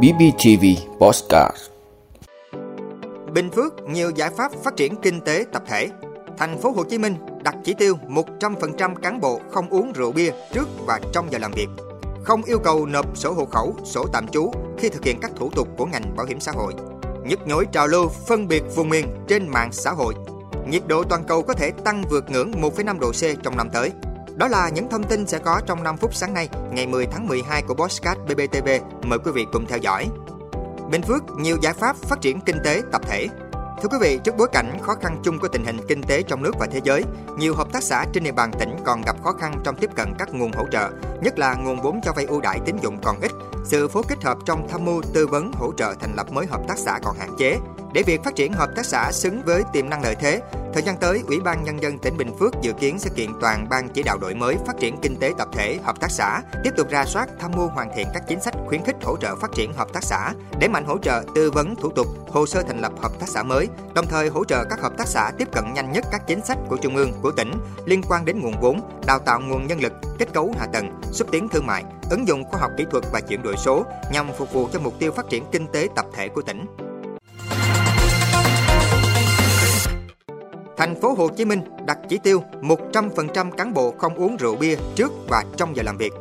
BBTV Postcard Bình Phước nhiều giải pháp phát triển kinh tế tập thể. Thành phố Hồ Chí Minh đặt chỉ tiêu 100% cán bộ không uống rượu bia trước và trong giờ làm việc. Không yêu cầu nộp sổ hộ khẩu, sổ tạm trú khi thực hiện các thủ tục của ngành bảo hiểm xã hội. Nhức nhối trào lưu phân biệt vùng miền trên mạng xã hội. Nhiệt độ toàn cầu có thể tăng vượt ngưỡng 1,5 độ C trong năm tới. Đó là những thông tin sẽ có trong 5 phút sáng nay, ngày 10 tháng 12 của Bosscat BBTV. Mời quý vị cùng theo dõi. Bình Phước nhiều giải pháp phát triển kinh tế tập thể. Thưa quý vị, trước bối cảnh khó khăn chung của tình hình kinh tế trong nước và thế giới, nhiều hợp tác xã trên địa bàn tỉnh còn gặp khó khăn trong tiếp cận các nguồn hỗ trợ, nhất là nguồn vốn cho vay ưu đãi tín dụng còn ít, sự phối kết hợp trong tham mưu tư vấn hỗ trợ thành lập mới hợp tác xã còn hạn chế. Để việc phát triển hợp tác xã xứng với tiềm năng lợi thế, thời gian tới, Ủy ban Nhân dân tỉnh Bình Phước dự kiến sẽ kiện toàn ban chỉ đạo đổi mới phát triển kinh tế tập thể hợp tác xã, tiếp tục ra soát tham mưu hoàn thiện các chính sách khuyến khích hỗ trợ phát triển hợp tác xã, để mạnh hỗ trợ tư vấn thủ tục, hồ sơ thành lập hợp tác xã mới, đồng thời hỗ trợ các hợp tác xã tiếp cận nhanh nhất các chính sách của trung ương, của tỉnh liên quan đến nguồn vốn, đào tạo nguồn nhân lực, kết cấu hạ tầng, xúc tiến thương mại, ứng dụng khoa học kỹ thuật và chuyển đổi số nhằm phục vụ cho mục tiêu phát triển kinh tế tập thể của tỉnh. Thành phố Hồ Chí Minh đặt chỉ tiêu 100% cán bộ không uống rượu bia trước và trong giờ làm việc.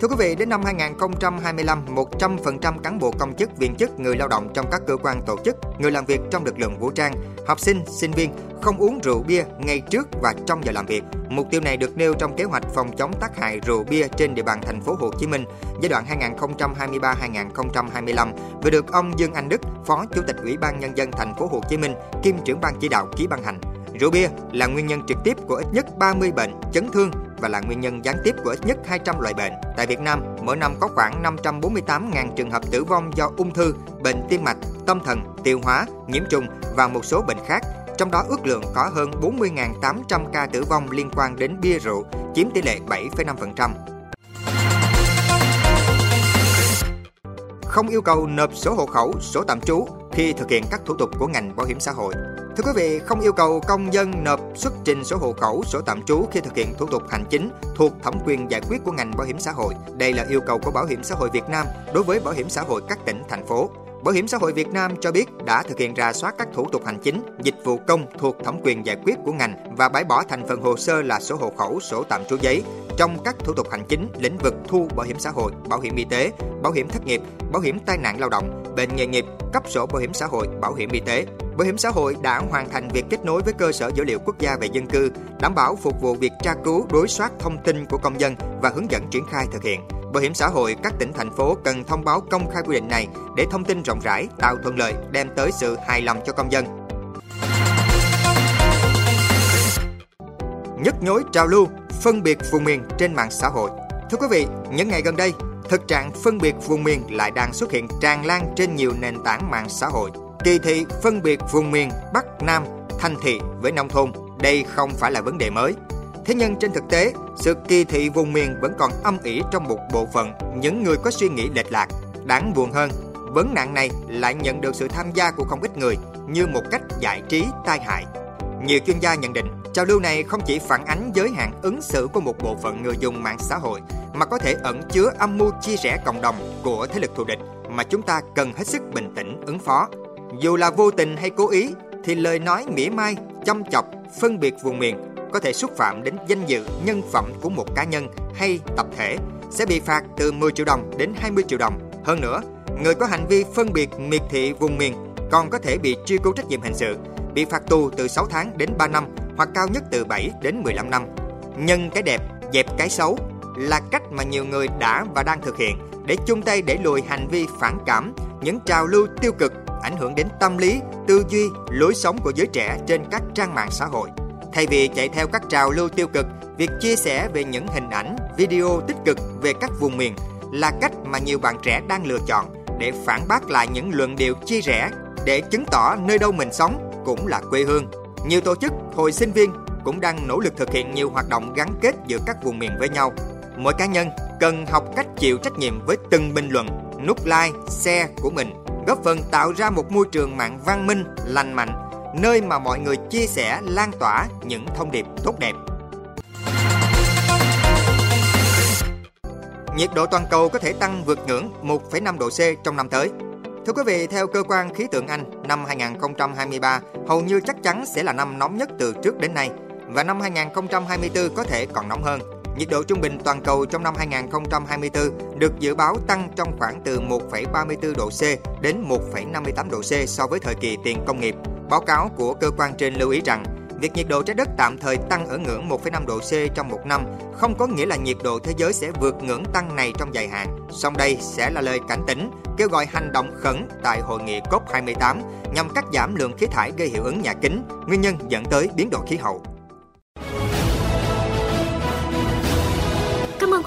Thưa quý vị, đến năm 2025, 100% cán bộ công chức, viên chức, người lao động trong các cơ quan tổ chức, người làm việc trong lực lượng vũ trang, học sinh, sinh viên không uống rượu bia ngay trước và trong giờ làm việc. Mục tiêu này được nêu trong kế hoạch phòng chống tác hại rượu bia trên địa bàn thành phố Hồ Chí Minh giai đoạn 2023-2025 vừa được ông Dương Anh Đức, Phó Chủ tịch Ủy ban nhân dân thành phố Hồ Chí Minh, kiêm trưởng ban chỉ đạo ký ban hành. Rượu bia là nguyên nhân trực tiếp của ít nhất 30 bệnh chấn thương và là nguyên nhân gián tiếp của ít nhất 200 loại bệnh. Tại Việt Nam, mỗi năm có khoảng 548.000 trường hợp tử vong do ung thư, bệnh tim mạch, tâm thần, tiêu hóa, nhiễm trùng và một số bệnh khác. Trong đó ước lượng có hơn 40.800 ca tử vong liên quan đến bia rượu, chiếm tỷ lệ 7,5%. Không yêu cầu nộp sổ hộ khẩu, sổ tạm trú khi thực hiện các thủ tục của ngành bảo hiểm xã hội. Thưa quý vị, không yêu cầu công dân nộp xuất trình sổ hộ khẩu, sổ tạm trú khi thực hiện thủ tục hành chính thuộc thẩm quyền giải quyết của ngành bảo hiểm xã hội. Đây là yêu cầu của Bảo hiểm xã hội Việt Nam đối với bảo hiểm xã hội các tỉnh, thành phố. Bảo hiểm xã hội Việt Nam cho biết đã thực hiện ra soát các thủ tục hành chính, dịch vụ công thuộc thẩm quyền giải quyết của ngành và bãi bỏ thành phần hồ sơ là sổ hộ khẩu, sổ tạm trú giấy trong các thủ tục hành chính lĩnh vực thu bảo hiểm xã hội, bảo hiểm y tế, bảo hiểm thất nghiệp, bảo hiểm tai nạn lao động, bệnh nghề nghiệp, cấp sổ bảo hiểm xã hội, bảo hiểm y tế. Bảo hiểm xã hội đã hoàn thành việc kết nối với cơ sở dữ liệu quốc gia về dân cư, đảm bảo phục vụ việc tra cứu đối soát thông tin của công dân và hướng dẫn triển khai thực hiện. Bảo hiểm xã hội các tỉnh thành phố cần thông báo công khai quy định này để thông tin rộng rãi, tạo thuận lợi, đem tới sự hài lòng cho công dân. Nhức nhối trào lưu, phân biệt vùng miền trên mạng xã hội. Thưa quý vị, những ngày gần đây, thực trạng phân biệt vùng miền lại đang xuất hiện tràn lan trên nhiều nền tảng mạng xã hội. Kỳ thị phân biệt vùng miền Bắc, Nam, thành thị với nông thôn, đây không phải là vấn đề mới. Thế nhưng trên thực tế, sự kỳ thị vùng miền vẫn còn âm ỉ trong một bộ phận những người có suy nghĩ lệch lạc. Đáng buồn hơn, vấn nạn này lại nhận được sự tham gia của không ít người như một cách giải trí tai hại. Nhiều chuyên gia nhận định, trào lưu này không chỉ phản ánh giới hạn ứng xử của một bộ phận người dùng mạng xã hội mà có thể ẩn chứa âm mưu chia rẽ cộng đồng của thế lực thù địch mà chúng ta cần hết sức bình tĩnh ứng phó. Dù là vô tình hay cố ý thì lời nói mỉa mai, châm chọc, phân biệt vùng miền có thể xúc phạm đến danh dự, nhân phẩm của một cá nhân hay tập thể sẽ bị phạt từ 10 triệu đồng đến 20 triệu đồng. Hơn nữa, người có hành vi phân biệt miệt thị vùng miền còn có thể bị truy cứu trách nhiệm hình sự, bị phạt tù từ 6 tháng đến 3 năm hoặc cao nhất từ 7 đến 15 năm. Nhân cái đẹp, dẹp cái xấu là cách mà nhiều người đã và đang thực hiện để chung tay đẩy lùi hành vi phản cảm, những trào lưu tiêu cực ảnh hưởng đến tâm lý, tư duy, lối sống của giới trẻ trên các trang mạng xã hội. Thay vì chạy theo các trào lưu tiêu cực, việc chia sẻ về những hình ảnh, video tích cực về các vùng miền là cách mà nhiều bạn trẻ đang lựa chọn để phản bác lại những luận điệu chia rẽ để chứng tỏ nơi đâu mình sống cũng là quê hương. Nhiều tổ chức, hội sinh viên cũng đang nỗ lực thực hiện nhiều hoạt động gắn kết giữa các vùng miền với nhau. Mỗi cá nhân cần học cách chịu trách nhiệm với từng bình luận, nút like, share của mình, góp phần tạo ra một môi trường mạng văn minh, lành mạnh nơi mà mọi người chia sẻ, lan tỏa những thông điệp tốt đẹp. nhiệt độ toàn cầu có thể tăng vượt ngưỡng 1,5 độ C trong năm tới. Thưa quý vị, theo cơ quan khí tượng Anh, năm 2023 hầu như chắc chắn sẽ là năm nóng nhất từ trước đến nay và năm 2024 có thể còn nóng hơn. Nhiệt độ trung bình toàn cầu trong năm 2024 được dự báo tăng trong khoảng từ 1,34 độ C đến 1,58 độ C so với thời kỳ tiền công nghiệp. Báo cáo của cơ quan trên lưu ý rằng, việc nhiệt độ trái đất tạm thời tăng ở ngưỡng 1,5 độ C trong một năm không có nghĩa là nhiệt độ thế giới sẽ vượt ngưỡng tăng này trong dài hạn. Song đây sẽ là lời cảnh tỉnh, kêu gọi hành động khẩn tại hội nghị COP28 nhằm cắt giảm lượng khí thải gây hiệu ứng nhà kính, nguyên nhân dẫn tới biến đổi khí hậu.